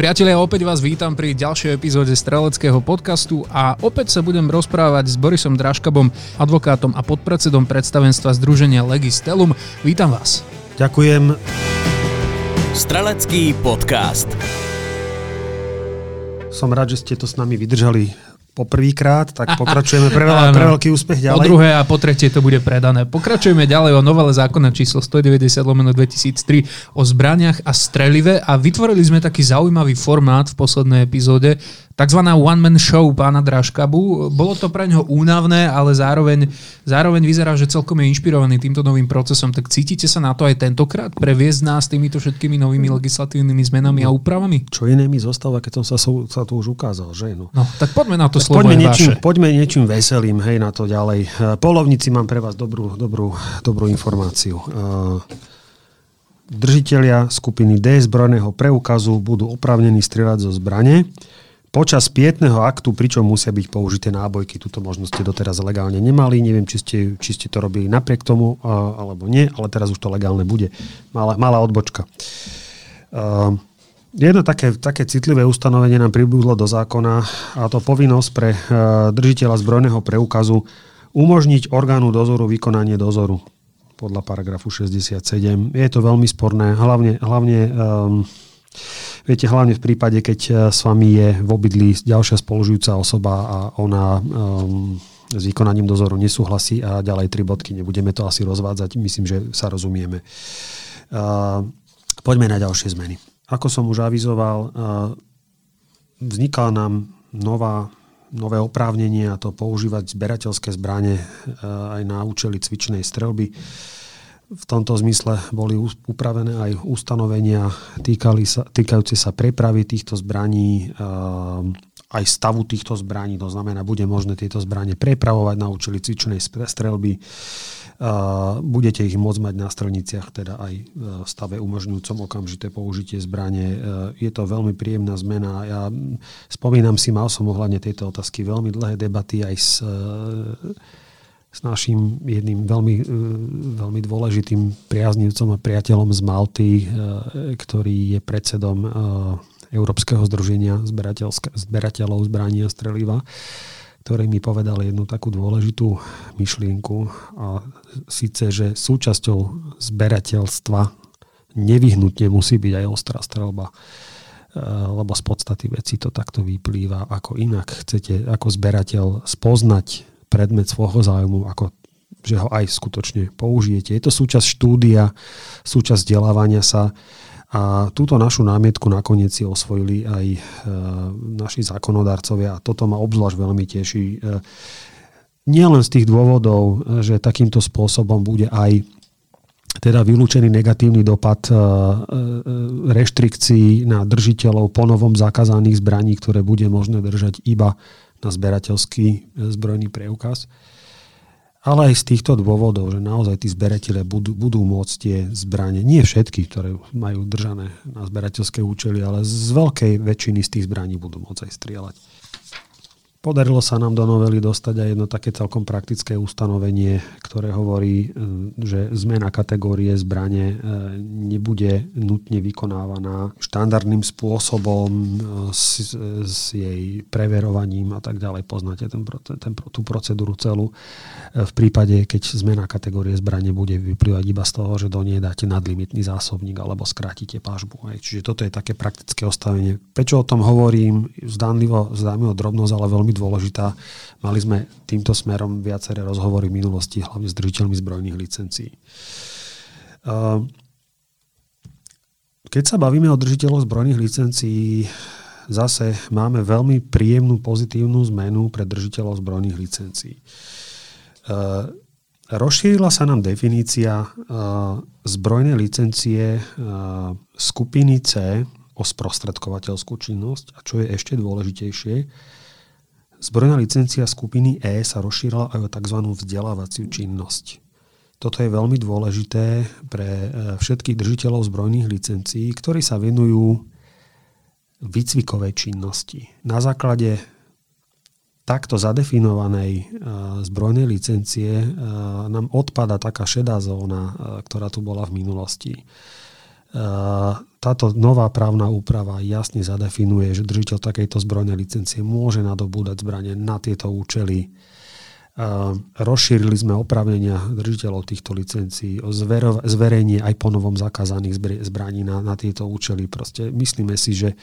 Priatelia, opäť vás vítam pri ďalšej epizóde Streleckého podcastu a opäť sa budem rozprávať s Borisom Draškabom, advokátom a podpredsedom predstavenstva Združenia Legistelum. Vítam vás. Ďakujem. Strelecký podcast. Som rád, že ste to s nami vydržali poprvýkrát, tak pokračujeme pre, veľa, pre veľký úspech ďalej. Po druhé a po tretie to bude predané. Pokračujeme ďalej o novele zákona číslo 190 lomeno 2003 o zbraniach a strelive a vytvorili sme taký zaujímavý formát v poslednej epizóde, takzvaná one-man show pána Dražkabu. Bolo to pre ňoho únavné, ale zároveň, zároveň vyzerá, že celkom je inšpirovaný týmto novým procesom. Tak cítite sa na to aj tentokrát previesť nás týmito všetkými novými legislatívnymi zmenami a úpravami? Čo iné mi zostáva, keď som sa, sa to už ukázal, že? No. no tak poďme na to tak slovo poďme niečím, vaše. poďme niečím veselým, hej, na to ďalej. E, polovníci mám pre vás dobrú, dobrú, dobrú informáciu. Uh, držiteľia skupiny D zbrojného preukazu budú oprávnení strieľať zo zbrane počas pietného aktu, pričom musia byť použité nábojky. Túto možnosť ste doteraz legálne nemali. Neviem, či ste, či ste to robili napriek tomu, alebo nie, ale teraz už to legálne bude. Malá, malá odbočka. Uh, jedno také, také citlivé ustanovenie nám pribudlo do zákona a to povinnosť pre držiteľa zbrojného preukazu umožniť orgánu dozoru vykonanie dozoru podľa paragrafu 67. Je to veľmi sporné, hlavne, hlavne um, Viete, hlavne v prípade, keď eh, s vami je v obydlí ďalšia spolužujúca osoba a ona um, s vykonaním dozoru nesúhlasí a ďalej tri bodky. Nebudeme to asi rozvádzať, myslím, že sa rozumieme. Uh, poďme na ďalšie zmeny. Ako som už avizoval, uh, vzniká nám nová, nové oprávnenie a to používať zberateľské zbranie aj na účely cvičnej strelby. Uh, v tomto zmysle boli upravené aj ustanovenia týkali sa, týkajúce sa prepravy týchto zbraní, aj stavu týchto zbraní, to znamená, bude možné tieto zbranie prepravovať na účely cvičnej strelby. Budete ich môcť mať na strelniciach, teda aj v stave umožňujúcom okamžité použitie zbranie. Je to veľmi príjemná zmena. Ja spomínam si, mal som ohľadne tejto otázky veľmi dlhé debaty aj s s našim jedným veľmi, e, veľmi dôležitým priaznivcom a priateľom z Malty, e, ktorý je predsedom e, Európskeho združenia zberateľov zbraní a streliva, ktorý mi povedal jednu takú dôležitú myšlienku a síce, že súčasťou zberateľstva nevyhnutne musí byť aj ostrá strelba lebo z podstaty veci to takto vyplýva. Ako inak chcete ako zberateľ spoznať predmet svojho záujmu, ako že ho aj skutočne použijete. Je to súčasť štúdia, súčasť vzdelávania sa a túto našu námietku nakoniec si osvojili aj e, naši zákonodárcovia a toto ma obzvlášť veľmi teší. E, nielen z tých dôvodov, že takýmto spôsobom bude aj teda vylúčený negatívny dopad e, e, reštrikcií na držiteľov ponovom zakázaných zbraní, ktoré bude možné držať iba na zberateľský e, zbrojný preukaz. Ale aj z týchto dôvodov, že naozaj tí zberatelia budú, budú môcť tie zbranie, nie všetky, ktoré majú držané na zberateľské účely, ale z veľkej väčšiny z tých zbraní budú môcť aj strieľať. Podarilo sa nám do novely dostať aj jedno také celkom praktické ustanovenie, ktoré hovorí, e, že zmena kategórie zbrane e, nebude nutne vykonávaná štandardným spôsobom e, s, s jej preverovaním a tak ďalej. Poznáte ten, ten, tú procedúru celú. V prípade, keď zmena kategórie zbrane bude vyplývať iba z toho, že do nej dáte nadlimitný zásobník alebo skrátite pážbu. Čiže toto je také praktické ostavenie. Prečo o tom hovorím? Zdánlivo, zdánlivo drobnosť, ale veľmi veľmi dôležitá. Mali sme týmto smerom viaceré rozhovory v minulosti, hlavne s držiteľmi zbrojných licencií. Keď sa bavíme o držiteľoch zbrojných licencií, zase máme veľmi príjemnú pozitívnu zmenu pre držiteľov zbrojných licencií. Rozšírila sa nám definícia zbrojnej licencie skupiny C o sprostredkovateľskú činnosť a čo je ešte dôležitejšie, zbrojná licencia skupiny E sa rozšírila aj o tzv. vzdelávaciu činnosť. Toto je veľmi dôležité pre e, všetkých držiteľov zbrojných licencií, ktorí sa venujú výcvikovej činnosti. Na základe takto zadefinovanej zbrojnej licencie nám odpada taká šedá zóna, ktorá tu bola v minulosti. Táto nová právna úprava jasne zadefinuje, že držiteľ takejto zbrojnej licencie môže nadobúdať zbranie na tieto účely Rozšírili sme opravnenia držiteľov týchto licencií, o zverejnie aj po novom zakázaných zbraní na, na tieto účely. Proste myslíme si, že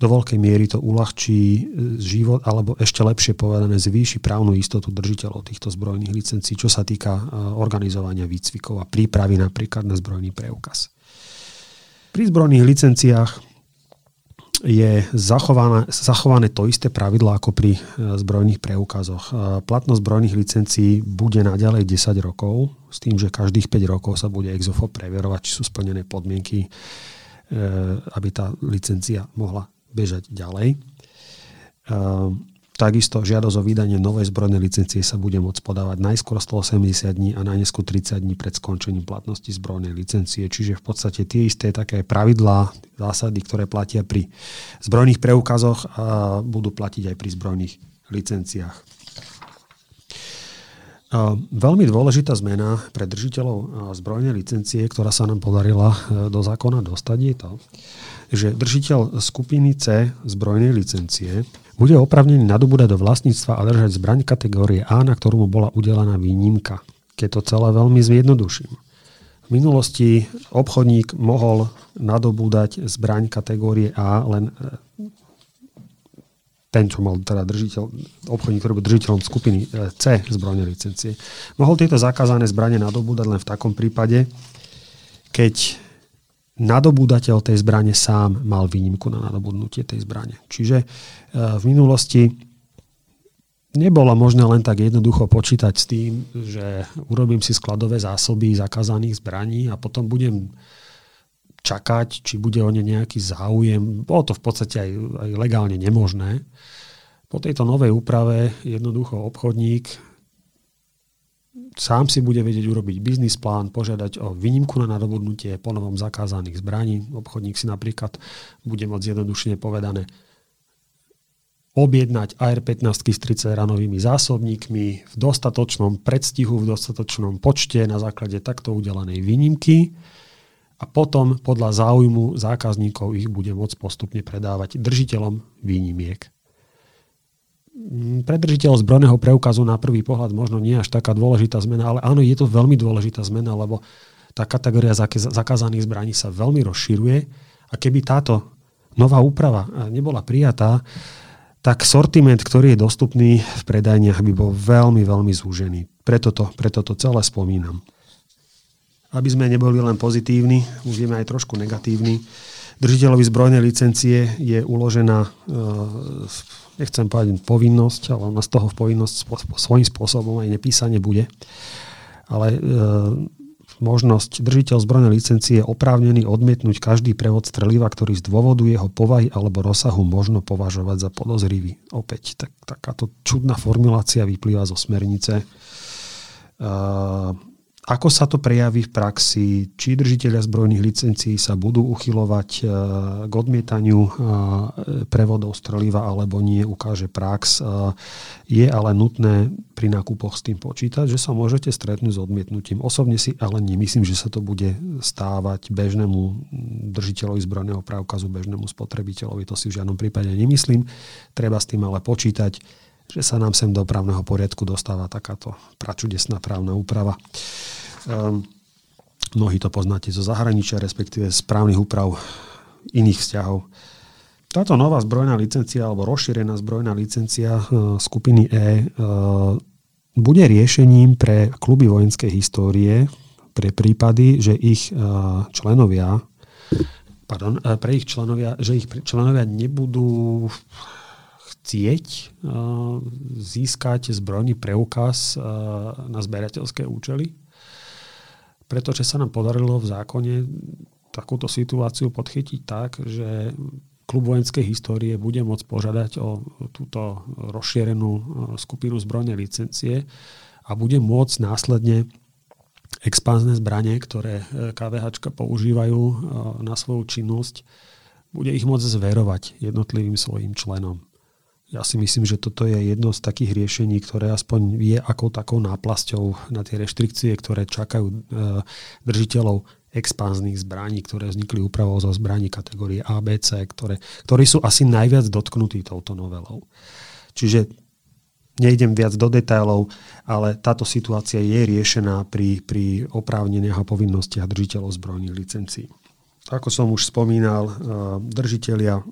do veľkej miery to uľahčí e, život, alebo ešte lepšie povedané, zvýši právnu istotu držiteľov týchto zbrojných licencií, čo sa týka e, organizovania výcvikov a prípravy napríklad na zbrojný preukaz. Pri zbrojných licenciách je zachované, zachované to isté pravidlo ako pri e, zbrojných preukazoch. E, platnosť zbrojných licencií bude naďalej 10 rokov, s tým, že každých 5 rokov sa bude EXOFO preverovať, či sú splnené podmienky, e, aby tá licencia mohla bežať ďalej. Takisto žiadosť o vydanie novej zbrojnej licencie sa bude môcť podávať najskôr 180 dní a najneskôr 30 dní pred skončením platnosti zbrojnej licencie. Čiže v podstate tie isté také pravidlá, zásady, ktoré platia pri zbrojných preukazoch, a budú platiť aj pri zbrojných licenciách. Veľmi dôležitá zmena pre držiteľov zbrojnej licencie, ktorá sa nám podarila e, do zákona dostať, je to, že držiteľ skupiny C zbrojnej licencie bude opravnený nadobúdať do vlastníctva a držať zbraň kategórie A, na ktorú mu bola udelená výnimka. Keď to celé veľmi zjednoduším. V minulosti obchodník mohol nadobúdať zbraň kategórie A len e, ten, čo mal teda držiteľ, obchodník, ktorý bol držiteľom skupiny e, C zbrojnej licencie, mohol tieto zakázané zbranie nadobúdať len v takom prípade, keď nadobúdateľ tej zbrane sám mal výnimku na nadobudnutie tej zbrane. Čiže e, v minulosti nebolo možné len tak jednoducho počítať s tým, že urobím si skladové zásoby zakázaných zbraní a potom budem čakať, či bude o ne nejaký záujem. Bolo to v podstate aj, aj legálne nemožné. Po tejto novej úprave jednoducho obchodník sám si bude vedieť urobiť biznis plán, požiadať o výnimku na nadobudnutie ponovom zakázaných zbraní. Obchodník si napríklad bude môcť jednodušne povedané objednať AR-15 s 30 ranovými zásobníkmi v dostatočnom predstihu, v dostatočnom počte na základe takto udelenej výnimky a potom podľa záujmu zákazníkov ich bude môcť postupne predávať držiteľom výnimiek. Mm, predržiteľ zbrojného preukazu na prvý pohľad možno nie až taká dôležitá zmena, ale áno, je to veľmi dôležitá zmena, lebo tá kategória zakázaných zbraní sa veľmi rozširuje a keby táto nová úprava nebola prijatá, tak sortiment, ktorý je dostupný v predajniach, by bol veľmi, veľmi zúžený. Preto to, preto to celé spomínam. Aby sme neboli len pozitívni, budeme aj trošku negatívni. Držiteľovi zbrojnej licencie je uložená e, nechcem povedať povinnosť, ale ona z toho povinnosť svojím spôsobom aj nepísanie bude. Ale e, možnosť držiteľ zbrojnej licencie je oprávnený odmietnúť každý prevod streliva, ktorý z dôvodu jeho povahy alebo rozsahu možno považovať za podozrivý. Opäť tak, takáto čudná formulácia vyplýva zo smernice. E, ako sa to prejaví v praxi? Či držiteľia zbrojných licencií sa budú uchylovať e, k odmietaniu e, prevodov streliva alebo nie, ukáže prax. E, je ale nutné pri nákupoch s tým počítať, že sa môžete stretnúť s odmietnutím. Osobne si ale nemyslím, že sa to bude stávať bežnému držiteľovi zbrojného preukazu, bežnému spotrebiteľovi. To si v žiadnom prípade nemyslím. Treba s tým ale počítať že sa nám sem do právneho poriadku dostáva takáto pračudesná právna úprava. Um, mnohí to poznáte zo zahraničia, respektíve z právnych úprav iných vzťahov. Táto nová zbrojná licencia alebo rozšírená zbrojná licencia uh, skupiny E uh, bude riešením pre kluby vojenskej histórie pre prípady, že ich uh, členovia pardon, pre ich členovia, že ich členovia nebudú chcieť získať zbrojný preukaz na zberateľské účely pretože sa nám podarilo v zákone takúto situáciu podchytiť tak, že klub vojenskej histórie bude môcť požiadať o túto rozšírenú skupinu zbrojnej licencie a bude môcť následne expanzné zbranie, ktoré KVH používajú na svoju činnosť, bude ich môcť zverovať jednotlivým svojim členom. Ja si myslím, že toto je jedno z takých riešení, ktoré aspoň je ako takou náplasťou na tie reštrikcie, ktoré čakajú e, držiteľov expanzných zbraní, ktoré vznikli úpravou zo zbraní kategórie ABC, ktoré, ktorí sú asi najviac dotknutí touto novelou. Čiže nejdem viac do detailov, ale táto situácia je riešená pri, pri oprávneniach a povinnostiach držiteľov zbrojných licencií. Ako som už spomínal, e, držiteľia e,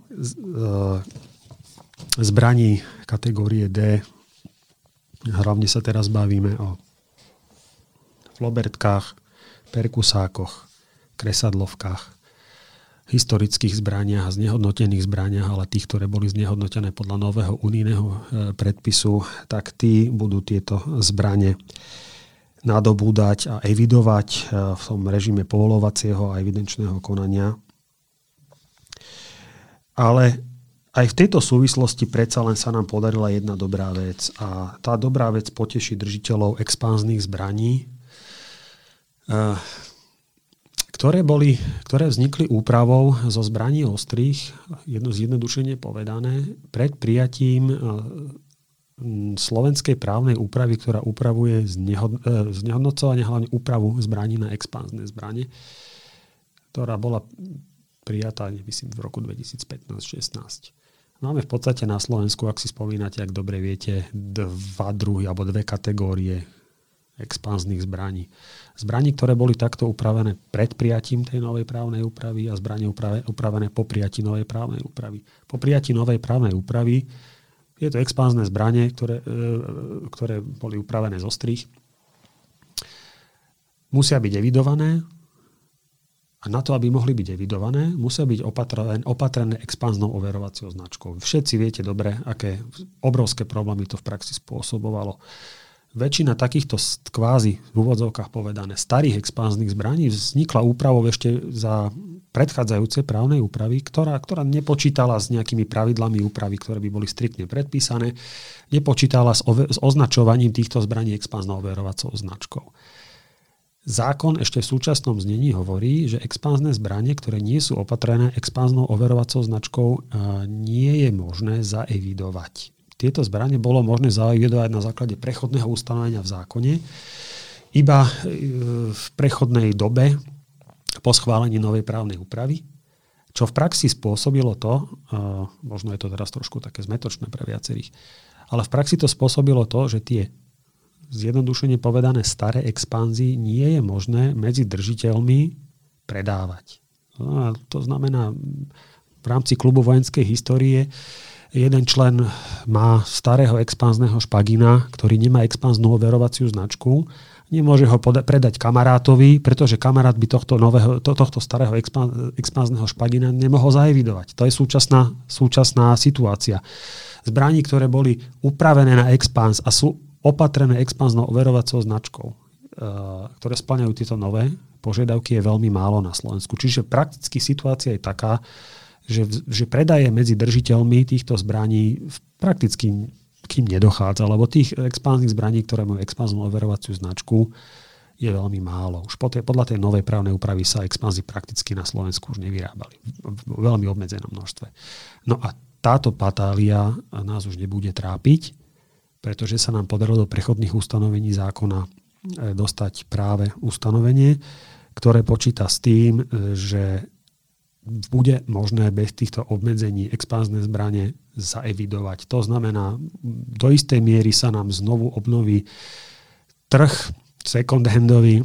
zbraní kategórie D. Hlavne sa teraz bavíme o flobertkách, perkusákoch, kresadlovkách, historických zbraniach a znehodnotených zbraniach, ale tých, ktoré boli znehodnotené podľa nového unijného e, predpisu, tak tí budú tieto zbranie nadobúdať a evidovať e, v tom režime povolovacieho a evidenčného konania. Ale aj v tejto súvislosti predsa len sa nám podarila jedna dobrá vec a tá dobrá vec poteší držiteľov expanzných zbraní, eh, ktoré, boli, ktoré vznikli úpravou zo zbraní ostrých, jedno zjednodušenie povedané, pred prijatím eh, slovenskej právnej úpravy, ktorá upravuje eh, znehodnocovanie, hlavne úpravu zbraní na expanzné zbranie, ktorá bola prijatá, myslím, v roku 2015-16. Máme v podstate na Slovensku, ak si spomínate, ak dobre viete, dva druhy alebo dve kategórie expanzných zbraní. Zbraní, ktoré boli takto upravené pred prijatím tej novej právnej úpravy a zbranie upravené po prijatí novej právnej úpravy. Po prijatí novej právnej úpravy je to expanzné zbranie, ktoré, e, ktoré boli upravené z ostrých. Musia byť evidované, a na to, aby mohli byť evidované, musia byť opatrené, opatrené expanznou overovacou značkou. Všetci viete dobre, aké obrovské problémy to v praxi spôsobovalo. Väčšina takýchto kvázi v úvodzovkách povedané starých expanzných zbraní vznikla úpravou ešte za predchádzajúce právnej úpravy, ktorá, ktorá nepočítala s nejakými pravidlami úpravy, ktoré by boli striktne predpísané, nepočítala s, ove, s označovaním týchto zbraní expanznou overovacou značkou. Zákon ešte v súčasnom znení hovorí, že expanzné zbranie, ktoré nie sú opatrené expanznou overovacou značkou, nie je možné zaevidovať. Tieto zbranie bolo možné zaevidovať na základe prechodného ustanovenia v zákone iba e, v prechodnej dobe po schválení novej právnej úpravy, čo v praxi spôsobilo to, možno je to teraz trošku také zmetočné pre viacerých, ale v praxi to spôsobilo to, že tie zjednodušene povedané staré expanzii nie je možné medzi držiteľmi predávať. No to znamená, v rámci klubu vojenskej histórie jeden člen má starého expanzného špagina, ktorý nemá expanznú overovaciu značku, nemôže ho poda- predať kamarátovi, pretože kamarát by tohto, nového, to, tohto starého expan- expanzného špagina nemohol zaevidovať. To je súčasná, súčasná situácia. Zbraní, ktoré boli upravené na expans a sú opatrené expanznou overovacou značkou, eh, ktoré splňajú tieto nové požiadavky, je veľmi málo na Slovensku. Čiže prakticky situácia je taká, že, že predaje medzi držiteľmi týchto zbraní prakticky kým nedochádza, lebo tých expanzných zbraní, ktoré majú expanznú overovaciu značku, je veľmi málo. Už podľa tej novej právnej úpravy sa expanzy prakticky na Slovensku už nevyrábali. V veľmi obmedzenom množstve. No a táto patália nás už nebude trápiť, pretože sa nám podarilo do prechodných ustanovení zákona e, dostať práve ustanovenie, ktoré počíta s tým, e, že bude možné bez týchto obmedzení expanzné zbranie zaevidovať. To znamená, do istej miery sa nám znovu obnoví trh second-handový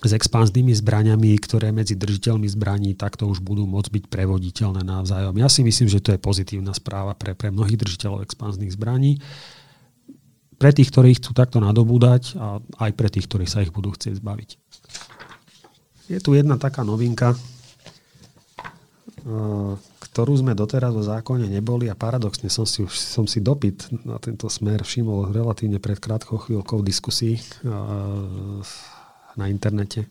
s expanznými zbraniami, ktoré medzi držiteľmi zbraní takto už budú môcť byť prevoditeľné navzájom. Ja si myslím, že to je pozitívna správa pre, pre mnohých držiteľov expanzných zbraní pre tých, ktorí chcú takto nadobúdať a aj pre tých, ktorí sa ich budú chcieť zbaviť. Je tu jedna taká novinka, eh, ktorú sme doteraz o zákone neboli a paradoxne som si, som si dopyt na tento smer všimol relatívne pred krátkou chvíľkou diskusí eh, na internete.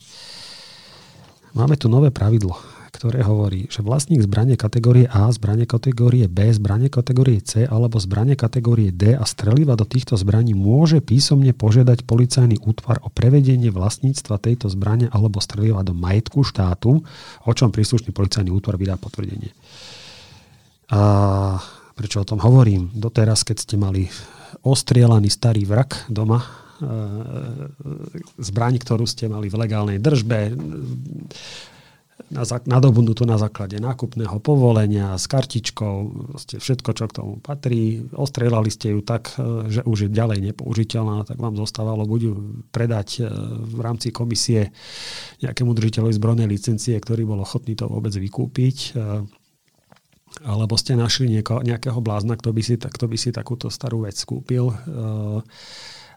Máme tu nové pravidlo. Ktoré hovorí, že vlastník zbranie kategórie A, zbranie kategórie B, zbranie kategórie C alebo zbranie kategórie D a streliva do týchto zbraní môže písomne požiadať policajný útvar o prevedenie vlastníctva tejto zbrane alebo streliva do majetku štátu, o čom príslušný policajný útvar vydá potvrdenie. A prečo o tom hovorím? Doteraz, keď ste mali ostrielaný starý vrak doma, E, zbraň, ktorú ste mali v legálnej držbe, na, nadobudnutú na základe nákupného povolenia s kartičkou, všetko, čo k tomu patrí. Ostrelali ste ju tak, e, že už je ďalej nepoužiteľná, tak vám zostávalo buď predať e, v rámci komisie nejakému držiteľovi zbrojnej licencie, ktorý bol ochotný to vôbec vykúpiť, alebo ste našli nieko, nejakého blázna, kto by, si, kto by si takúto starú vec kúpil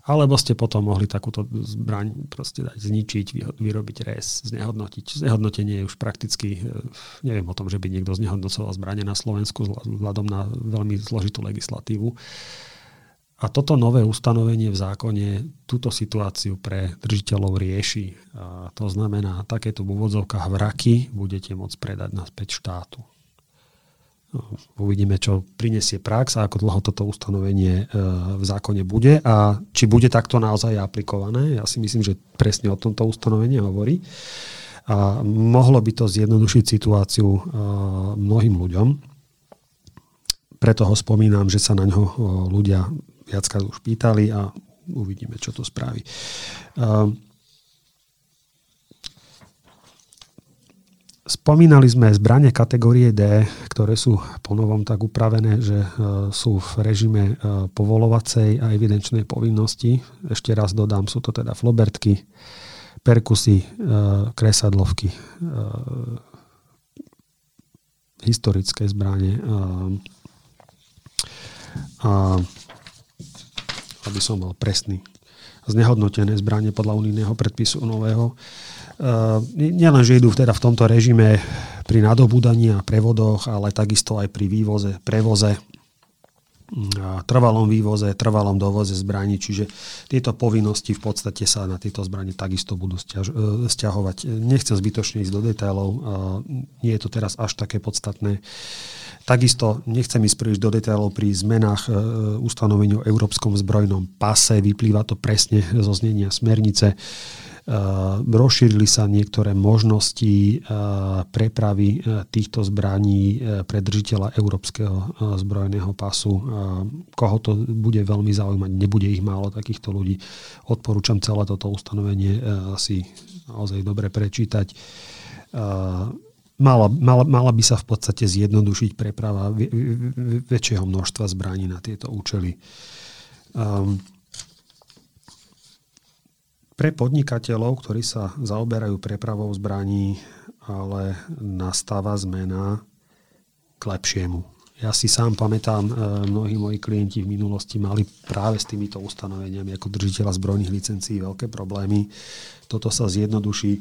alebo ste potom mohli takúto zbraň proste dať zničiť, vyrobiť res, znehodnotiť. Znehodnotenie je už prakticky, e, neviem o tom, že by niekto znehodnocoval zbranie na Slovensku vzhľadom na veľmi zložitú legislatívu. A toto nové ustanovenie v zákone túto situáciu pre držiteľov rieši. A to znamená, takéto v úvodzovkách vraky budete môcť predať naspäť štátu. Uvidíme, čo prinesie prax a ako dlho toto ustanovenie e, v zákone bude a či bude takto naozaj aplikované. Ja si myslím, že presne o tomto ustanovenie hovorí. A mohlo by to zjednodušiť situáciu e, mnohým ľuďom. Preto ho spomínam, že sa na ňo e, ľudia viackrát už pýtali a uvidíme, čo to spraví. Spomínali sme zbranie kategórie D, ktoré sú ponovom tak upravené, že e, sú v režime e, povolovacej a evidenčnej povinnosti. Ešte raz dodám, sú to teda flobertky, perkusy, e, kresadlovky, historické zbranie. A aby som bol presný. Znehodnotené zbranie podľa unijného predpisu nového nielen, že idú teda v tomto režime pri nadobúdaní a prevodoch, ale takisto aj pri vývoze, prevoze, trvalom vývoze, trvalom dovoze zbraní, čiže tieto povinnosti v podstate sa na tieto zbranie takisto budú stiaž, e, stiahovať. Nechcem zbytočne ísť do detailov, nie je to teraz až také podstatné. Takisto nechcem ísť príliš do detailov pri zmenách e, ustanovení o európskom zbrojnom pase, vyplýva to presne zo znenia smernice. Eh, rozšírili sa niektoré možnosti eh, prepravy eh, týchto zbraní pre držiteľa európskeho zbrojného pasu. Koho to bude veľmi zaujímať, nebude ich málo takýchto ľudí. Odporúčam celé toto ustanovenie si naozaj dobre prečítať. Mala, mala, mala by sa v podstate zjednodušiť preprava väčšieho množstva zbraní na tieto účely. Um, pre podnikateľov, ktorí sa zaoberajú prepravou zbraní, ale nastáva zmena k lepšiemu. Ja si sám pamätám, e, mnohí moji klienti v minulosti mali práve s týmito ustanoveniami ako držiteľa zbrojných licencií veľké problémy. Toto sa zjednoduší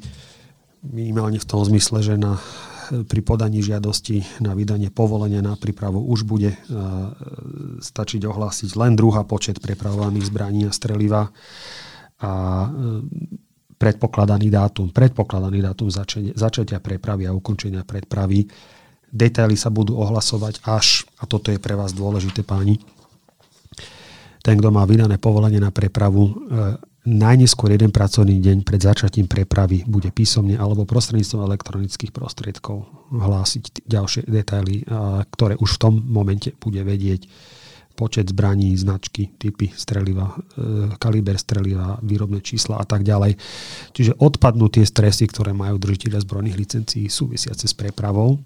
minimálne v tom zmysle, že na, pri podaní žiadosti na vydanie povolenia na prípravu už bude uh, stačiť ohlásiť len druhá počet prepravovaných zbraní a streliva a e, predpokladaný dátum, predpokladaný dátum začatia, prepravy a ukončenia prepravy. Detaily sa budú ohlasovať až, a toto je pre vás dôležité páni, ten, kto má vydané povolenie na prepravu, e, najneskôr jeden pracovný deň pred začatím prepravy bude písomne alebo prostredníctvom elektronických prostriedkov hlásiť ďalšie detaily, ktoré už v tom momente bude vedieť počet zbraní, značky, typy streliva, e, kaliber streliva, výrobné čísla a tak ďalej. Čiže odpadnú tie stresy, ktoré majú držiteľia zbrojných licencií súvisiace s prepravou.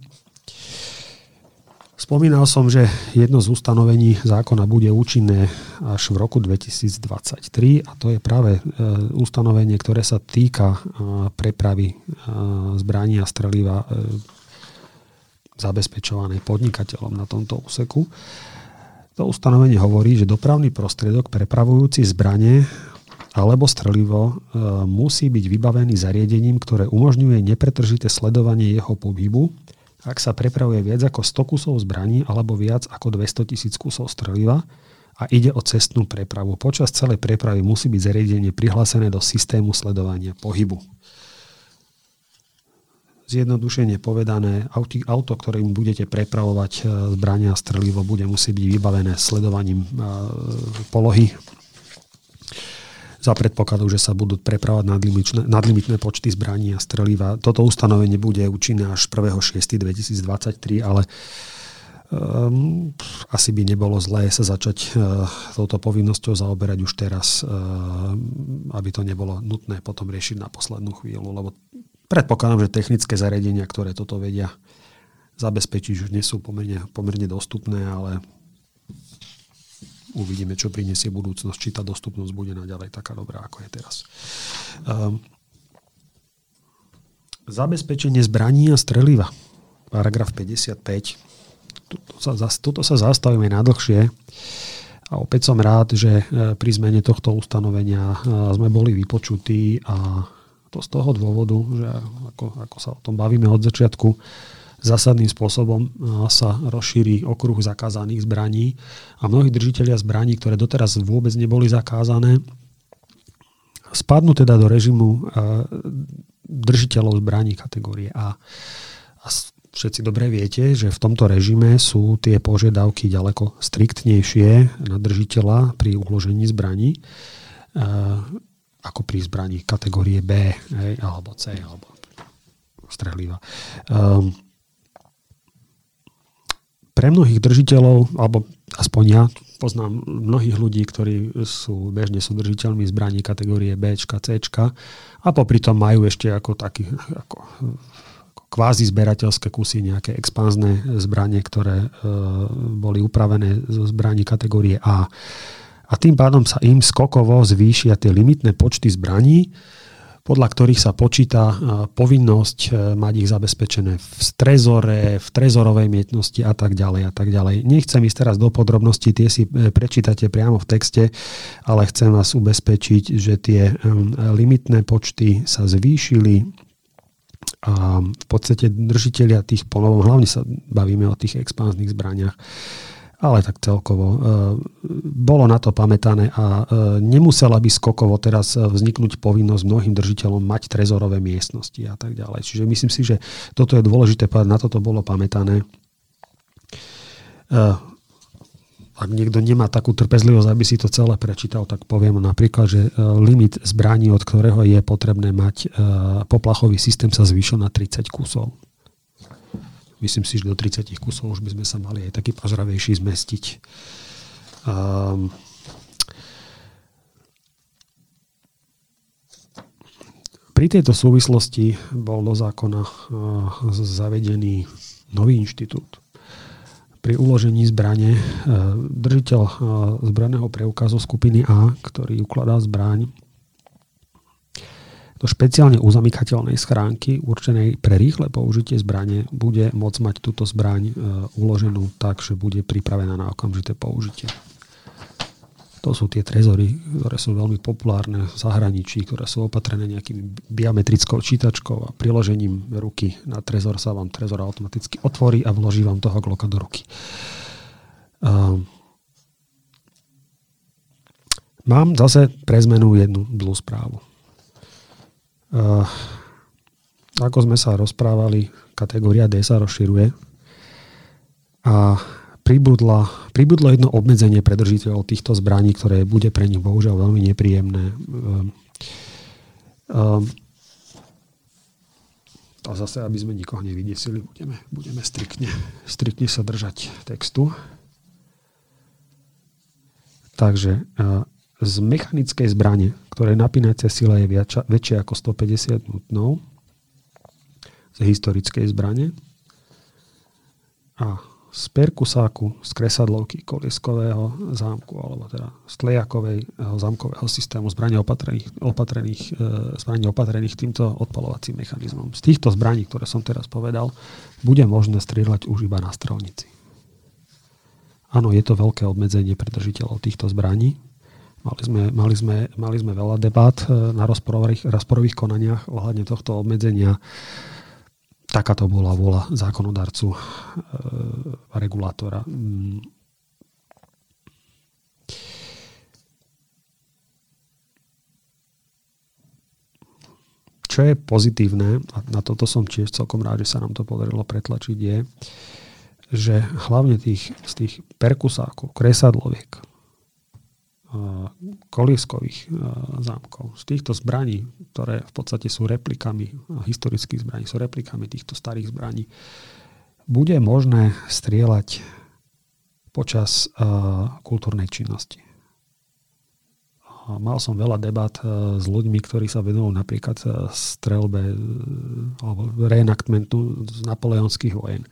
Spomínal som, že jedno z ustanovení zákona bude účinné až v roku 2023 a to je práve e, ustanovenie, ktoré sa týka e, prepravy zbraní a streliva zabezpečovanej podnikateľom na tomto úseku. To ustanovenie hovorí, že dopravný prostriedok prepravujúci zbranie alebo strelivo e, musí byť vybavený zariadením, ktoré umožňuje nepretržité sledovanie jeho pohybu, ak sa prepravuje viac ako 100 kusov zbraní alebo viac ako 200 tisíc kusov streliva a ide o cestnú prepravu. Počas celej prepravy musí byť zariadenie prihlásené do systému sledovania pohybu. Zjednodušene povedané, auto, ktorým budete prepravovať e, zbrania a strelivo, bude musieť byť vybavené sledovaním e, polohy za predpokladu, že sa budú prepravať nadlimitné, nadlimitné počty zbraní a streliva. Toto ustanovenie bude účinné až 1.6.2023, ale um, asi by nebolo zlé sa začať uh, touto povinnosťou zaoberať už teraz, uh, aby to nebolo nutné potom riešiť na poslednú chvíľu, lebo Predpokladám, že technické zariadenia, ktoré toto vedia zabezpečiť, už nie sú pomerne, pomerne dostupné, ale uvidíme, čo prinesie budúcnosť, či tá dostupnosť bude naďalej taká dobrá, ako je teraz. Um, zabezpečenie zbraní a streliva. Paragraf 55. Tuto sa, tuto sa zastavíme nadlhšie. A opäť som rád, že e, pri zmene tohto ustanovenia e, sme boli vypočutí a to z toho dôvodu, že ako, ako sa o tom bavíme od začiatku, zásadným spôsobom sa rozšíri okruh zakázaných zbraní a mnohí držiteľia zbraní, ktoré doteraz vôbec neboli zakázané, spadnú teda do režimu držiteľov zbraní kategórie A. A všetci dobre viete, že v tomto režime sú tie požiadavky ďaleko striktnejšie na držiteľa pri uložení zbraní ako pri zbraní kategórie B hej, alebo C alebo streliva. Um, pre mnohých držiteľov, alebo aspoň ja poznám mnohých ľudí, ktorí sú bežne sú držiteľmi zbraní kategórie B, C a popri tom majú ešte ako taký ako, ako kvázi zberateľské kusy, nejaké expanzné zbranie, ktoré e, boli upravené zo zbraní kategórie A a tým pádom sa im skokovo zvýšia tie limitné počty zbraní, podľa ktorých sa počíta povinnosť e, mať ich zabezpečené v trezore, v trezorovej mietnosti a tak ďalej a tak ďalej. Nechcem ísť teraz do podrobností, tie si e, prečítate priamo v texte, ale chcem vás ubezpečiť, že tie limitné počty sa zvýšili a v podstate držiteľia tých ponovom, hlavne sa bavíme o tých expanzných zbraniach, ale tak celkovo. E, bolo na to pamätané a e, nemusela by skokovo teraz e, vzniknúť povinnosť mnohým držiteľom mať trezorové miestnosti a tak ďalej. Čiže myslím si, že toto je dôležité povedať, na toto bolo pamätané. Ak niekto nemá takú trpezlivosť, aby si to celé prečítal, tak poviem napríklad, že limit zbraní, od ktorého je potrebné mať poplachový systém, sa zvýšil na 30 kusov. Myslím si, že do 30 kusov už by sme sa mali aj taký pozdravejší zmestiť. Um, pri tejto súvislosti bol do zákona uh, zavedený nový inštitút. Pri uložení zbrane uh, držiteľ uh, zbraného preukazu skupiny A, ktorý ukladá zbraň, do špeciálne uzamykateľnej schránky určenej pre rýchle použitie zbrane bude môcť mať túto zbraň e, uloženú tak, že bude pripravená na okamžité použitie. To sú tie trezory, ktoré sú veľmi populárne v zahraničí, ktoré sú opatrené nejakým biometrickou čítačkou a priložením ruky na trezor sa vám trezor automaticky otvorí a vloží vám toho gloka do ruky. Um, mám zase pre zmenu jednu zlú správu. Uh, ako sme sa rozprávali, kategória D sa rozširuje a pribudla, pribudlo jedno obmedzenie pre držiteľov týchto zbraní, ktoré bude pre nich bohužiaľ veľmi nepríjemné. Uh, uh, a zase, aby sme nikoho nevydesili, budeme, budeme striktne, striktne sa držať textu. Takže z mechanickej zbrane, ktorej napínacia sila je viača, väčšia ako 150 nutnov, z historickej zbrane a z perkusáku, z kresadlovky kolieskového zámku, alebo teda z tlejakového zámkového systému zbraní opatrených, opatrených, e, opatrených týmto odpalovacím mechanizmom. Z týchto zbraní, ktoré som teraz povedal, bude možné strieľať už iba na strelnici. Áno, je to veľké obmedzenie pre držiteľov týchto zbraní, Mali sme, mali sme, mali sme veľa debát e, na rozporových, rozporových konaniach ohľadne tohto obmedzenia. Takáto bola vôľa zákonodarcu e, regulátora. Mm. čo je pozitívne, a na toto som tiež celkom rád, že sa nám to podarilo pretlačiť, je, že hlavne tých, z tých perkusákov, kresadloviek, kolieskových zámkov, z týchto zbraní, ktoré v podstate sú replikami historických zbraní, sú replikami týchto starých zbraní, bude možné strieľať počas kultúrnej činnosti. Mal som veľa debat s ľuďmi, ktorí sa venujú napríklad strelbe alebo reenaktmentu z napoleonských vojen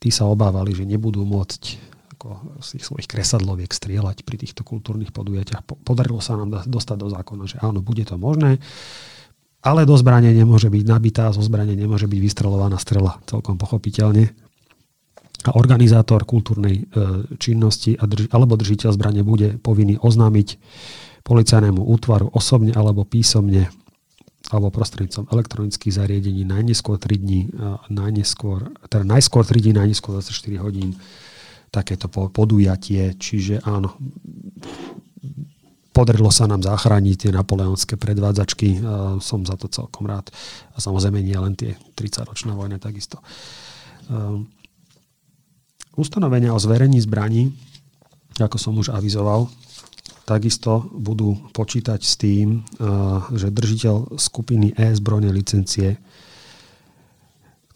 tí sa obávali, že nebudú môcť ako z tých svojich kresadloviek strieľať pri týchto kultúrnych podujatiach. Podarilo sa nám dostať do zákona, že áno, bude to možné, ale do zbrane nemôže byť nabitá, zo zbrane nemôže byť vystrelovaná strela, celkom pochopiteľne. A organizátor kultúrnej e, činnosti alebo držiteľ zbrane bude povinný oznámiť policajnému útvaru osobne alebo písomne alebo prostredníctvom elektronických zariadení najneskôr 3 dní, najneskôr, teda najskôr 3 dní, najneskôr 24 hodín takéto podujatie. Čiže áno, podarilo sa nám zachrániť tie napoleonské predvádzačky. Som za to celkom rád. A samozrejme nie len tie 30-ročná vojna takisto. Ehm, ustanovenia o zverení zbraní, ako som už avizoval, takisto budú počítať s tým, že držiteľ skupiny E zbrojnej licencie,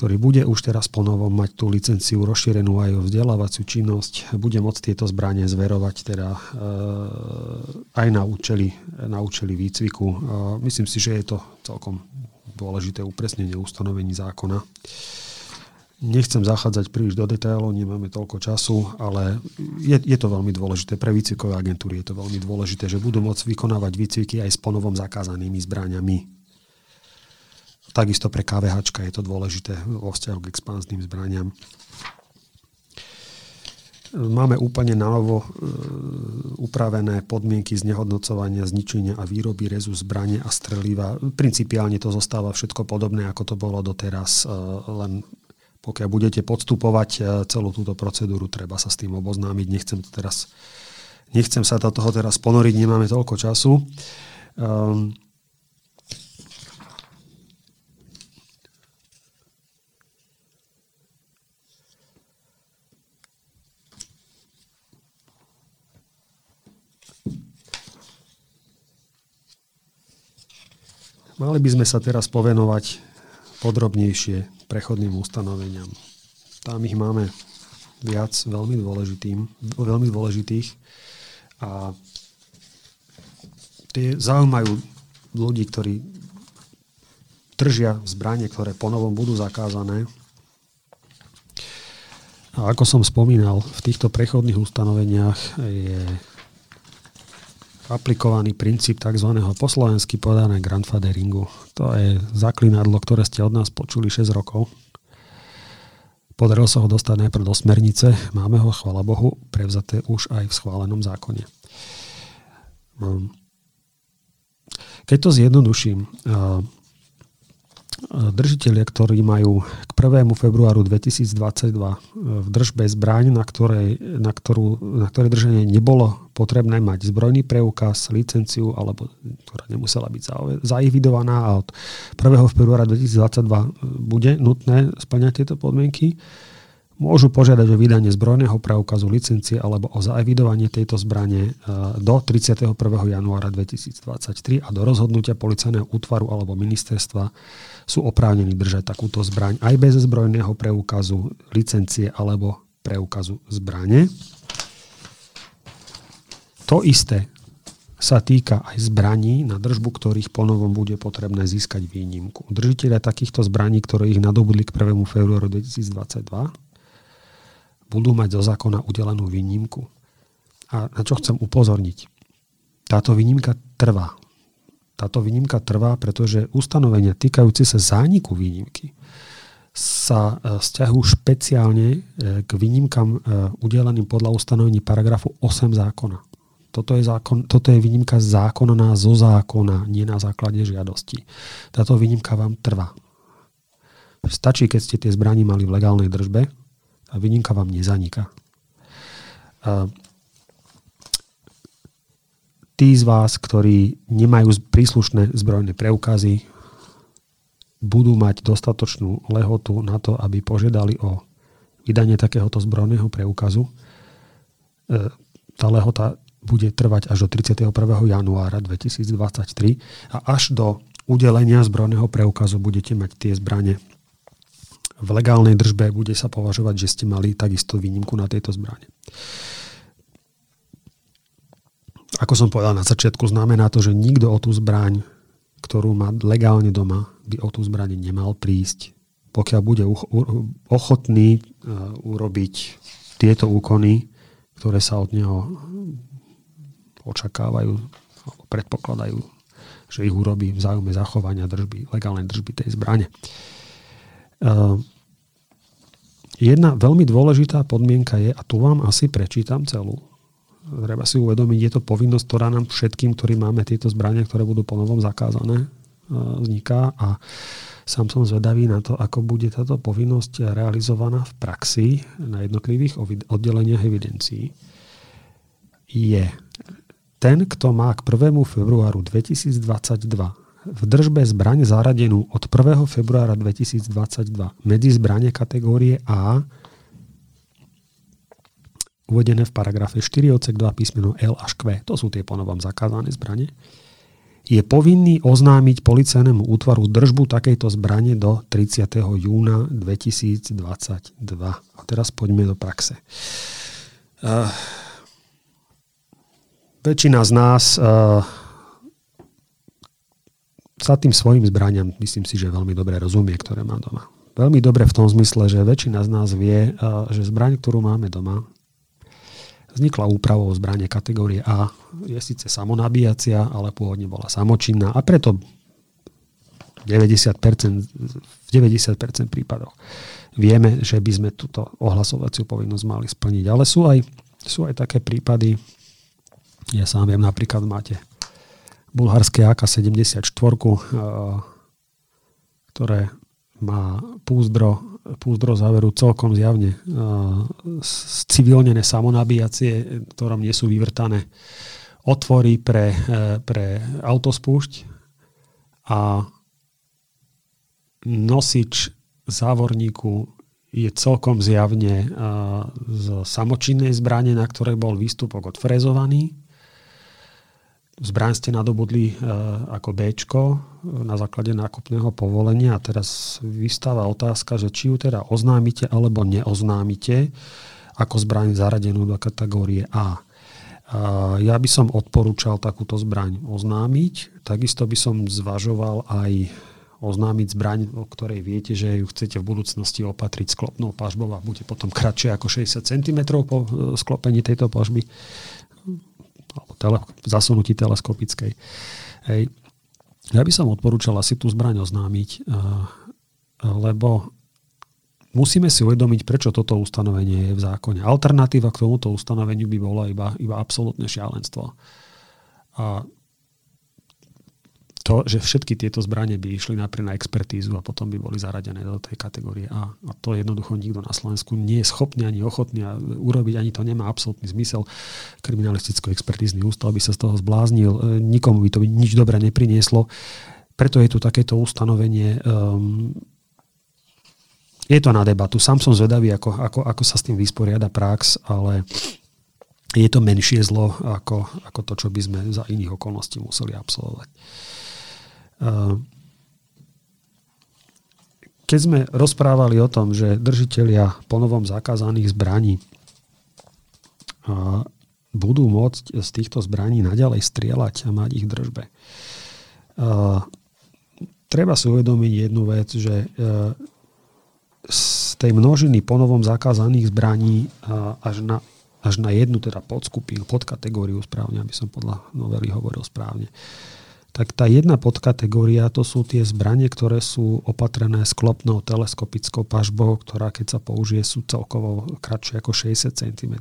ktorý bude už teraz ponovom mať tú licenciu rozšírenú aj o vzdelávaciu činnosť, bude môcť tieto zbranie zverovať teda eh, aj na účely, na účely výcviku. Myslím si, že je to celkom dôležité upresnenie ustanovení zákona. Nechcem zachádzať príliš do detailov, nemáme toľko času, ale je, je to veľmi dôležité. Pre výcvikové agentúry je to veľmi dôležité, že budú môcť vykonávať výcviky aj s ponovom zakázanými zbraniami. Takisto pre KVH je to dôležité vo vzťahu k expanzným zbraniam. Máme úplne nanovo e, upravené podmienky znehodnocovania, zničenia a výroby rezu zbranie a streliva. Principiálne to zostáva všetko podobné, ako to bolo doteraz, e, len pokiaľ budete podstupovať e, celú túto procedúru, treba sa s tým oboznámiť. Nechcem, to teraz, nechcem sa do toho teraz ponoriť, nemáme toľko času. Um, Mali by sme sa teraz povenovať podrobnejšie prechodným ustanoveniam. Tam ich máme viac veľmi, dôležitým, veľmi dôležitých a tie zaujímajú ľudí, ktorí držia zbranie, ktoré ponovom budú zakázané. A ako som spomínal, v týchto prechodných ustanoveniach je aplikovaný princíp tzv. po slovensky podané grandfatheringu. To je zaklinadlo, ktoré ste od nás počuli 6 rokov. Podarilo sa ho dostať najprv do smernice, máme ho, chvala Bohu, prevzaté už aj v schválenom zákone. Hm. Keď to zjednoduším, držiteľia, ktorí majú 1. februáru 2022 e, v držbe zbraň, na, ktorej, na, ktorú, na ktoré držanie nebolo potrebné mať zbrojný preukaz, licenciu, alebo ktorá nemusela byť zaevidovaná a od 1. februára 2022 e, bude nutné splňať tieto podmienky, môžu požiadať o vydanie zbrojného preukazu, licencie alebo o zaevidovanie tejto zbrane e, do 31. januára 2023 a do rozhodnutia policajného útvaru alebo ministerstva sú oprávnení držať takúto zbraň aj bez zbrojného preukazu, licencie alebo preukazu zbrane. To isté sa týka aj zbraní, na držbu ktorých ponovom bude potrebné získať výnimku. Držiteľia takýchto zbraní, ktoré ich nadobudli k 1. februáru 2022, budú mať zo zákona udelenú výnimku. A na čo chcem upozorniť? Táto výnimka trvá. Táto výnimka trvá, pretože ustanovenia týkajúce sa zániku výnimky sa e, vzťahujú špeciálne e, k výnimkám e, udeleným podľa ustanovení paragrafu 8 zákona. Toto je, zákon, toto je výnimka zákonná zo zákona, nie na základe žiadosti. Táto výnimka vám trvá. Stačí, keď ste tie zbraní mali v legálnej držbe, a výnimka vám nezaniká. Tí z vás, ktorí nemajú príslušné zbrojné preukazy, budú mať dostatočnú lehotu na to, aby požiadali o vydanie takéhoto zbrojného preukazu. E, tá lehota bude trvať až do 31. januára 2023 a až do udelenia zbrojného preukazu budete mať tie zbranie v legálnej držbe, bude sa považovať, že ste mali takisto výnimku na tejto zbrane. Ako som povedal na začiatku, znamená to, že nikto o tú zbraň ktorú má legálne doma, by o tú zbraň nemal prísť. Pokiaľ bude ochotný e, urobiť tieto úkony, ktoré sa od neho očakávajú alebo predpokladajú, že ich urobí v záujme zachovania držby, legálnej držby tej zbrane. E, jedna veľmi dôležitá podmienka je, a tu vám asi prečítam celú, treba si uvedomiť, je to povinnosť, ktorá nám všetkým, ktorí máme tieto zbrania, ktoré budú ponovom zakázané, e, vzniká a sám som zvedavý na to, ako bude táto povinnosť realizovaná v praxi na jednotlivých oddeleniach evidencií. Je ten, kto má k 1. februáru 2022 v držbe zbraň zaradenú od 1. februára 2022 medzi zbranie kategórie A uvedené v paragrafe 4 odsek 2 písmeno L až Q, to sú tie ponovom zakázané zbranie, je povinný oznámiť policajnému útvaru držbu takejto zbrane do 30. júna 2022. A teraz poďme do praxe. Uh, väčšina z nás uh, sa tým svojim zbraniam myslím si, že veľmi dobre rozumie, ktoré má doma. Veľmi dobre v tom zmysle, že väčšina z nás vie, uh, že zbraň, ktorú máme doma, vznikla úpravou zbranie kategórie A. Je síce samonabíjacia, ale pôvodne bola samočinná a preto 90%, v 90% prípadoch vieme, že by sme túto ohlasovaciu povinnosť mali splniť. Ale sú aj, sú aj také prípady, ja sám viem, napríklad máte bulharské AK-74, ktoré má púzdro púzdro záveru celkom zjavne civilnené samonabíjacie, ktorom nie sú vyvrtané otvory pre, e, pre autospúšť. A nosič závorníku je celkom zjavne z samočinnej zbrane, na ktorej bol výstupok odfrezovaný Zbraň ste nadobudli e, ako B na základe nákupného povolenia a teraz vystáva otázka, že či ju teda oznámite alebo neoznámite ako zbraň zaradenú do kategórie A. Ja by som odporúčal takúto zbraň oznámiť. Takisto by som zvažoval aj oznámiť zbraň, o ktorej viete, že ju chcete v budúcnosti opatriť sklopnou pažbou a bude potom kratšie ako 60 cm po e, sklopení tejto pažby alebo tele, zasunutí teleskopickej. Hej. Ja by som odporúčal asi tú zbraň oznámiť, uh, lebo musíme si uvedomiť, prečo toto ustanovenie je v zákone. Alternatíva k tomuto ustanoveniu by bola iba, iba absolútne šialenstvo. A to, že všetky tieto zbranie by išli napríklad na expertízu a potom by boli zaradené do tej kategórie A. A to jednoducho nikto na Slovensku nie je schopný ani ochotný urobiť, ani to nemá absolútny zmysel. Kriminalisticko-expertízny ústav by sa z toho zbláznil, e, nikomu by to nič dobré neprinieslo. Preto je tu takéto ustanovenie. Um, je to na debatu. Sám som zvedavý, ako, ako, ako sa s tým vysporiada prax, ale je to menšie zlo ako, ako to, čo by sme za iných okolností museli absolvovať. Keď sme rozprávali o tom, že držiteľia ponovom zakázaných zbraní budú môcť z týchto zbraní naďalej strieľať a mať ich držbe. Treba si uvedomiť jednu vec, že e, z tej množiny ponovom zakázaných zbraní až na, až na jednu teda podskupinu, podkategóriu správne, aby som podľa novely hovoril správne, tak tá jedna podkategória to sú tie zbranie, ktoré sú opatrené sklopnou teleskopickou pažbou, ktorá keď sa použije sú celkovo kratšie ako 60 cm.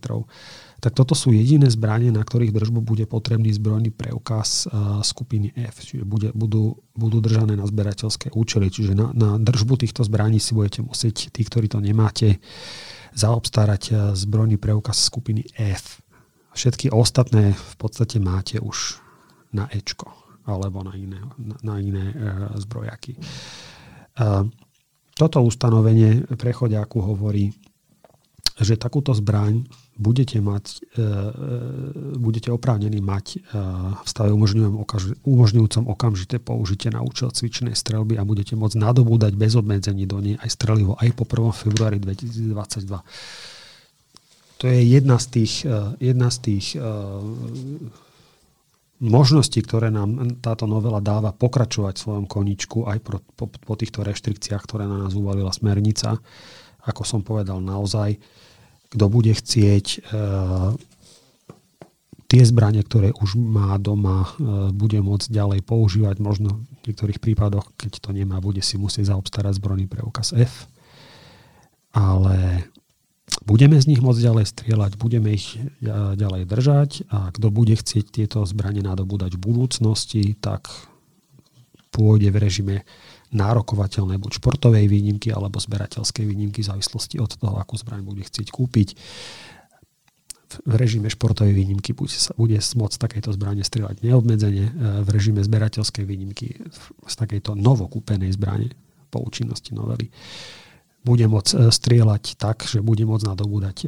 Tak toto sú jediné zbranie, na ktorých držbu bude potrebný zbrojný preukaz skupiny F, čiže bude, budú, budú držané na zberateľské účely. Čiže na, na držbu týchto zbraní si budete musieť, tí, ktorí to nemáte, zaobstarať zbrojný preukaz skupiny F. Všetky ostatné v podstate máte už na Ečko alebo na iné, na, iné e, zbrojaky. Toto ustanovenie prechodiaku hovorí, že takúto zbraň budete, mať, e, e, budete oprávnení mať v stave umožňujúcom okamžité použitie na účel cvičnej strelby a budete môcť nadobúdať bez obmedzení do nej aj strelivo aj po 1. februári 2022. To je jedna z tých, jedna z tých možnosti, ktoré nám táto novela dáva pokračovať v svojom koničku aj po, po, po týchto reštrikciách, ktoré na nás uvalila smernica. Ako som povedal, naozaj, kto bude chcieť e, tie zbranie, ktoré už má doma, e, bude môcť ďalej používať. Možno v niektorých prípadoch, keď to nemá, bude si musieť zaobstarať zbrojný preukaz F. Ale budeme z nich môcť ďalej strieľať, budeme ich ďalej držať a kto bude chcieť tieto zbranie nadobúdať v budúcnosti, tak pôjde v režime nárokovateľné buď športovej výnimky alebo zberateľskej výnimky v závislosti od toho, akú zbraň bude chcieť kúpiť. V režime športovej výnimky bude, bude môcť takéto zbranie strieľať neobmedzenie, e, v režime zberateľskej výnimky z takejto novokúpenej zbrane po účinnosti novely bude môcť e, strieľať tak, že bude môcť nadobúdať e,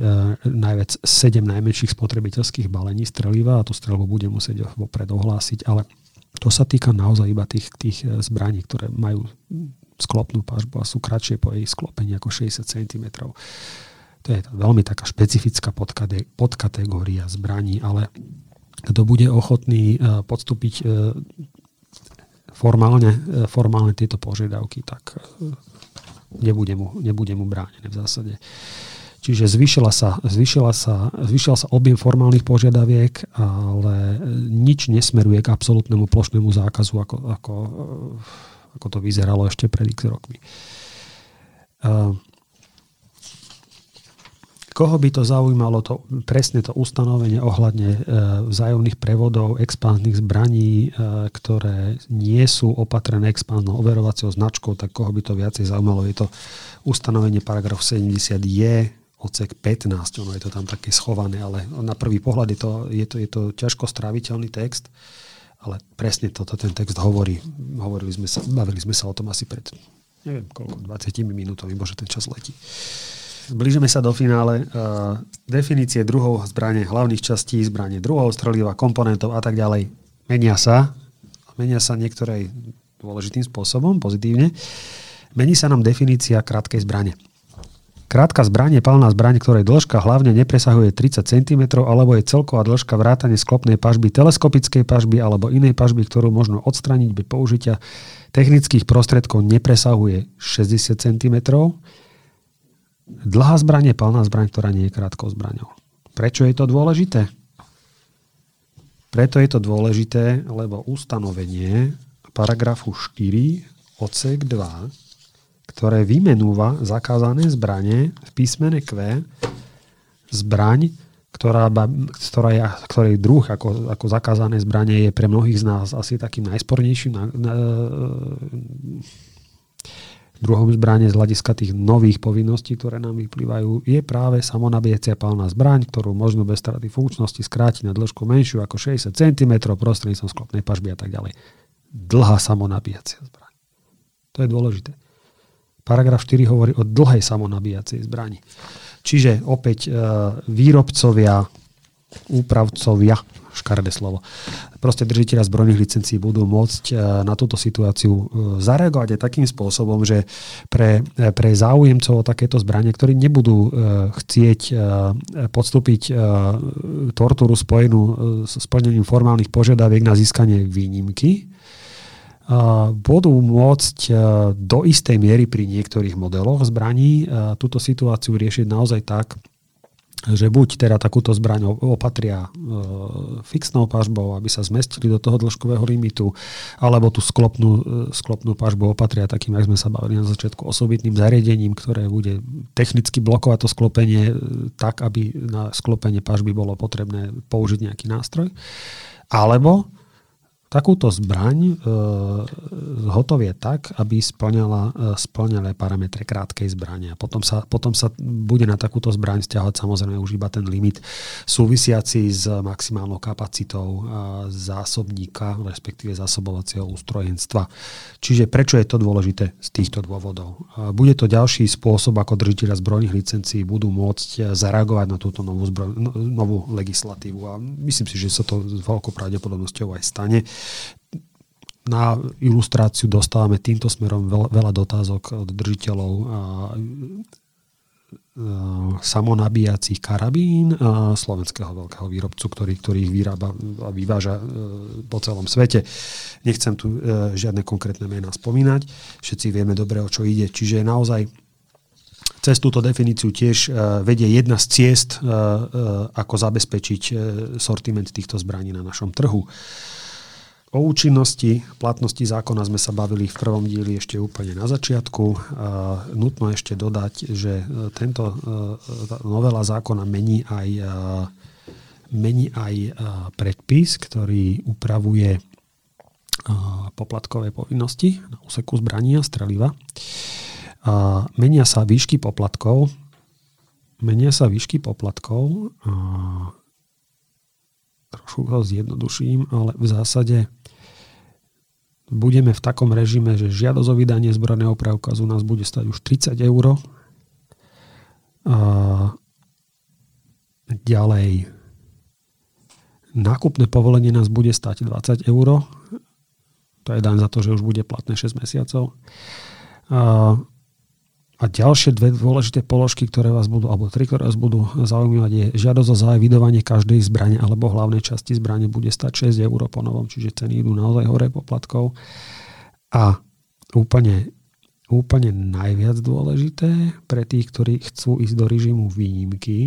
najviac 7 najmenších spotrebiteľských balení streliva a tú strelbu bude musieť vopred ohlásiť, ale to sa týka naozaj iba tých, tých e, zbraní, ktoré majú sklopnú pažbu a sú kratšie po jej sklopení ako 60 cm. To je veľmi taká špecifická podkategória zbraní, ale kto bude ochotný podstúpiť formálne, formálne tieto požiadavky, tak nebude mu, nebude mu bránené v zásade. Čiže zvýšila sa, zvýšila sa, zvýšila sa objem formálnych požiadaviek, ale nič nesmeruje k absolútnemu plošnému zákazu, ako, ako, ako to vyzeralo ešte pred x rokmi. Koho by to zaujímalo, to, presne to ustanovenie ohľadne e, vzájomných prevodov expanzných zbraní, e, ktoré nie sú opatrené expanznou overovacou značkou, tak koho by to viacej zaujímalo, je to ustanovenie paragraf 70 je odsek 15, ono je to tam také schované, ale na prvý pohľad je to, je to, je to ťažko stráviteľný text, ale presne toto ten text hovorí. Hovorili sme sa, bavili sme sa o tom asi pred neviem koľko, 20 minútami, bože ten čas letí. Blížime sa do finále. Uh, definície druhov zbranie, hlavných častí zbranie, druhov streliva, komponentov a tak ďalej menia sa. Menia sa niektoré dôležitým spôsobom, pozitívne. Mení sa nám definícia krátkej zbrane. Krátka zbraň je palná zbraň, ktorej dĺžka hlavne nepresahuje 30 cm alebo je celková dĺžka vrátane sklopnej pažby, teleskopickej pažby alebo inej pažby, ktorú možno odstraniť bez použitia technických prostriedkov nepresahuje 60 cm Dlhá zbraň je palná zbraň, ktorá nie je krátkou zbraňou. Prečo je to dôležité? Preto je to dôležité, lebo ustanovenie paragrafu 4 odsek 2, ktoré vymenúva zakázané zbranie v písmene Q, zbraň, ktorá, ktorá je, ktorej druh ako, ako zakázané zbranie je pre mnohých z nás asi takým najspornejším na, na, druhom zbrane z hľadiska tých nových povinností, ktoré nám vyplývajú, je práve samonabíjacia palná zbraň, ktorú možno bez straty funkčnosti skrátiť na dĺžku menšiu ako 60 cm prostredníctvom sklopnej pažby a tak ďalej. Dlhá samonabíjacia zbraň. To je dôležité. Paragraf 4 hovorí o dlhej samonabíjacej zbrani. Čiže opäť e, výrobcovia, úpravcovia škaredé slovo. Proste držiteľa zbrojných licencií budú môcť e, na túto situáciu e, zareagovať aj takým spôsobom, že pre, e, pre záujemcov o takéto zbranie, ktorí nebudú chcieť podstúpiť tortúru spojenú s splnením formálnych požiadaviek na získanie výnimky, budú môcť do istej miery pri niektorých modeloch zbraní túto situáciu riešiť naozaj tak, že buď teda takúto zbraň opatria e, fixnou pažbou, aby sa zmestili do toho dĺžkového limitu, alebo tú sklopnú, e, sklopnú pažbu opatria takým, ako sme sa bavili na začiatku, osobitným zariadením, ktoré bude technicky blokovať to sklopenie e, tak, aby na sklopenie pažby bolo potrebné použiť nejaký nástroj. Alebo takúto zbraň e, hotovie tak, aby splňala, e, splňala parametre krátkej zbrane. A potom sa, potom sa bude na takúto zbraň stiahovať samozrejme už iba ten limit súvisiaci s maximálnou kapacitou e, zásobníka, respektíve zásobovacieho ústrojenstva. Čiže prečo je to dôležité z týchto dôvodov? E, bude to ďalší spôsob, ako držiteľa zbrojných licencií budú môcť zareagovať na túto novú, zbroj, no, novú legislatívu. A myslím si, že sa to s veľkou pravdepodobnosťou aj stane na ilustráciu dostávame týmto smerom veľa, dotázok od držiteľov samonabíjacích karabín slovenského veľkého výrobcu, ktorý, ktorý ich vyrába a vyváža e, po celom svete. Nechcem tu e, žiadne konkrétne mená spomínať, všetci vieme dobre, o čo ide. Čiže naozaj cez túto definíciu tiež e, vedie jedna z ciest, ako zabezpečiť sortiment týchto zbraní na našom trhu. O účinnosti platnosti zákona sme sa bavili v prvom dieli ešte úplne na začiatku. Nutno ešte dodať, že e, tento e, novela zákona mení aj, e, mení aj predpis, ktorý upravuje poplatkové povinnosti na úseku zbrania streliva. Menia sa výšky poplatkov. Menia sa výšky poplatkov. Trošku ho zjednoduším, ale v zásade budeme v takom režime, že žiadosť o vydanie zbrojného preukazu nás bude stať už 30 eur. A ďalej nákupné povolenie nás bude stať 20 eur. To je daň za to, že už bude platné 6 mesiacov. A, a ďalšie dve dôležité položky, ktoré vás budú, alebo tri, ktoré vás budú zaujímať, je žiadosť o zaevidovanie každej zbrane alebo hlavnej časti zbrane bude stať 6 eur po novom, čiže ceny idú naozaj hore poplatkov. A úplne, úplne najviac dôležité pre tých, ktorí chcú ísť do režimu výnimky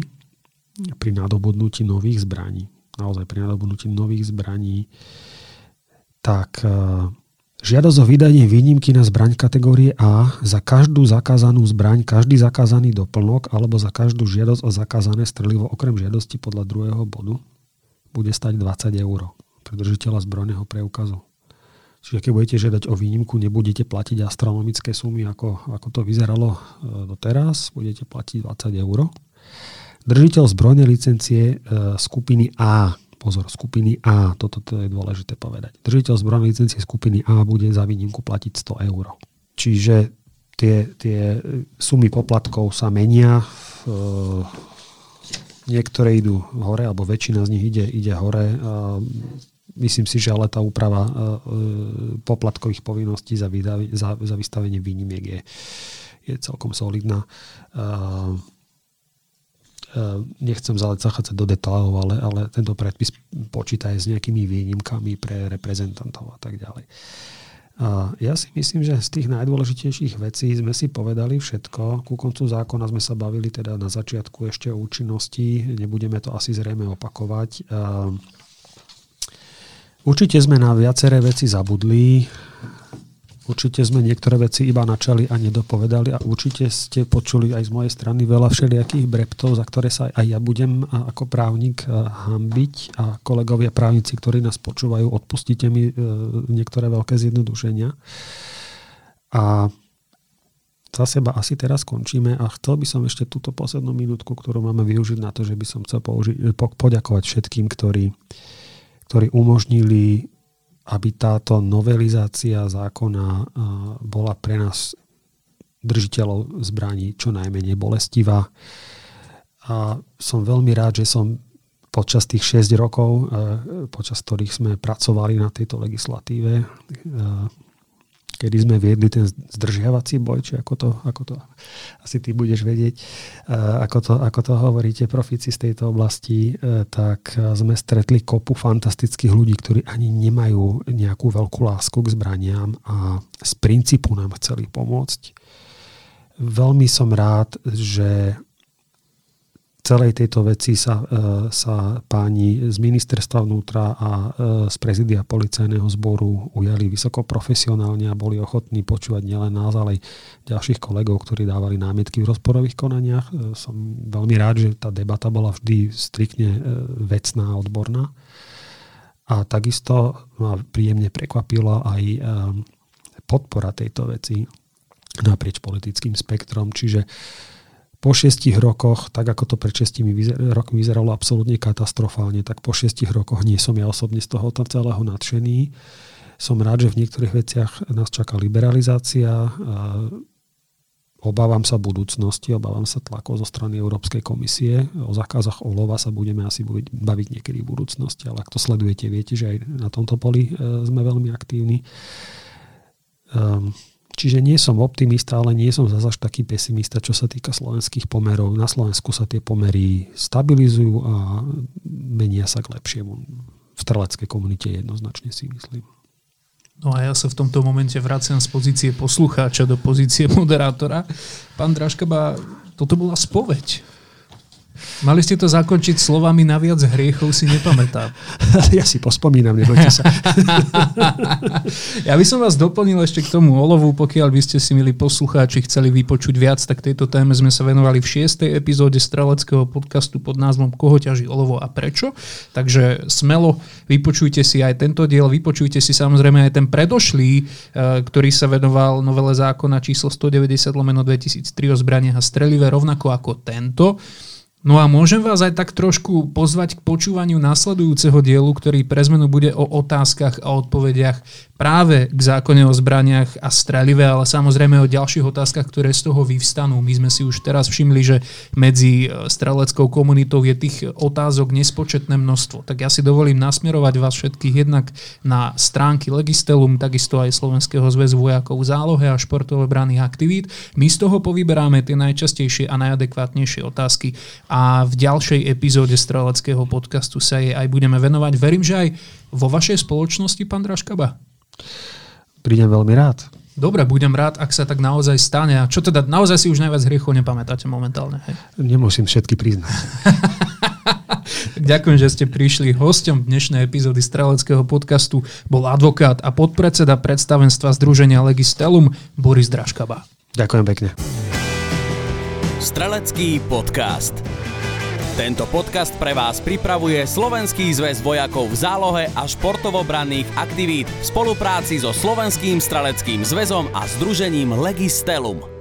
pri nadobudnutí nových zbraní, naozaj pri nadobudnutí nových zbraní, tak Žiadosť o vydanie výnimky na zbraň kategórie A za každú zakázanú zbraň, každý zakázaný doplnok alebo za každú žiadosť o zakázané strelivo okrem žiadosti podľa druhého bodu bude stať 20 eur pre držiteľa zbrojného preukazu. Čiže keď budete žiadať o výnimku, nebudete platiť astronomické sumy, ako, ako to vyzeralo e, doteraz, budete platiť 20 eur. Držiteľ zbrojnej licencie e, skupiny A pozor, skupiny A, toto to je dôležité povedať. Držiteľ zbrojnej licencie skupiny A bude za výnimku platiť 100 eur. Čiže tie, tie sumy poplatkov sa menia. Niektoré idú hore, alebo väčšina z nich ide, ide hore. Myslím si, že ale tá úprava poplatkových povinností za, za, za vystavenie výnimiek je, je celkom solidná. Ehm, nechcem zachádzať do detailov, ale, ale tento predpis počíta aj s nejakými výnimkami pre reprezentantov a tak ďalej. A ja si myslím, že z tých najdôležitejších vecí sme si povedali všetko. Ku koncu zákona sme sa bavili teda na začiatku ešte o účinnosti. Nebudeme to asi zrejme opakovať. Ehm, určite sme na viaceré veci zabudli. Určite sme niektoré veci iba načali a nedopovedali a určite ste počuli aj z mojej strany veľa všelijakých breptov, za ktoré sa aj ja budem ako právnik hambiť a kolegovia právnici, ktorí nás počúvajú, odpustite mi e, niektoré veľké zjednodušenia. A za seba asi teraz skončíme a chcel by som ešte túto poslednú minútku, ktorú máme využiť na to, že by som chcel použi- poďakovať všetkým, ktorí, ktorí umožnili aby táto novelizácia zákona bola pre nás držiteľov zbraní čo najmenej bolestivá. A som veľmi rád, že som počas tých 6 rokov, počas ktorých sme pracovali na tejto legislatíve, kedy sme viedli ten zdržiavací boj, či ako to, ako to asi ty budeš vedieť, ako to, ako to hovoríte profici z tejto oblasti, e, tak sme stretli kopu fantastických ľudí, ktorí ani nemajú nejakú veľkú lásku k zbraniam a z princípu nám chceli pomôcť. Veľmi som rád, že celej tejto veci sa, e, sa páni z ministerstva vnútra a e, z prezidia policajného zboru ujali vysoko profesionálne a boli ochotní počúvať nielen nás, ale aj ďalších kolegov, ktorí dávali námietky v rozporových konaniach. E, som veľmi rád, že tá debata bola vždy striktne vecná a odborná. A takisto ma príjemne prekvapila aj podpora tejto veci naprieč politickým spektrom. Čiže po šiestich rokoch, tak ako to pred šestimi rokmi vyzeralo absolútne katastrofálne, tak po šiestich rokoch nie som ja osobne z toho celého nadšený. Som rád, že v niektorých veciach nás čaká liberalizácia. Obávam sa budúcnosti, obávam sa tlakov zo strany Európskej komisie. O zákazach olova sa budeme asi baviť niekedy v budúcnosti, ale ak to sledujete, viete, že aj na tomto poli e, sme veľmi aktívni. Um, Čiže nie som optimista, ale nie som zase taký pesimista, čo sa týka slovenských pomerov. Na Slovensku sa tie pomery stabilizujú a menia sa k lepšiemu. V streleckej komunite jednoznačne si myslím. No a ja sa v tomto momente vraciam z pozície poslucháča do pozície moderátora. Pán Draškaba, toto bola spoveď. Mali ste to zakončiť slovami na viac hriechov si nepamätám. Ja si pospomínam, nebojte sa. ja by som vás doplnil ešte k tomu olovu, pokiaľ by ste si, milí poslucháči, chceli vypočuť viac, tak tejto téme sme sa venovali v šiestej epizóde streleckého podcastu pod názvom Koho ťaží olovo a prečo. Takže smelo vypočujte si aj tento diel, vypočujte si samozrejme aj ten predošlý, eh, ktorý sa venoval novele zákona číslo 190 lomeno 2003 o zbraniach a strelive, rovnako ako tento. No a môžem vás aj tak trošku pozvať k počúvaniu následujúceho dielu, ktorý pre zmenu bude o otázkach a odpovediach práve k zákone o zbraniach a strelive, ale samozrejme o ďalších otázkach, ktoré z toho vyvstanú. My sme si už teraz všimli, že medzi e, streleckou komunitou je tých otázok nespočetné množstvo. Tak ja si dovolím nasmerovať vás všetkých jednak na stránky Legistelum, takisto aj Slovenského zväzu vojakov zálohe a športové branných aktivít. My z toho povyberáme tie najčastejšie a najadekvátnejšie otázky a v ďalšej epizóde streleckého podcastu sa jej aj budeme venovať. Verím, že aj vo vašej spoločnosti, pán Draškaba? Prídem veľmi rád. Dobre, budem rád, ak sa tak naozaj stane. A čo teda, naozaj si už najviac hriechov nepamätáte momentálne? Hej? Nemusím všetky priznať. Ďakujem, že ste prišli. Hostom dnešnej epizódy Streleckého podcastu bol advokát a podpredseda predstavenstva Združenia Legistelum Boris Draškaba. Ďakujem pekne. Strelecký podcast. Tento podcast pre vás pripravuje Slovenský zväz vojakov v zálohe a športovobranných aktivít v spolupráci so Slovenským streleckým zväzom a združením Legistelum.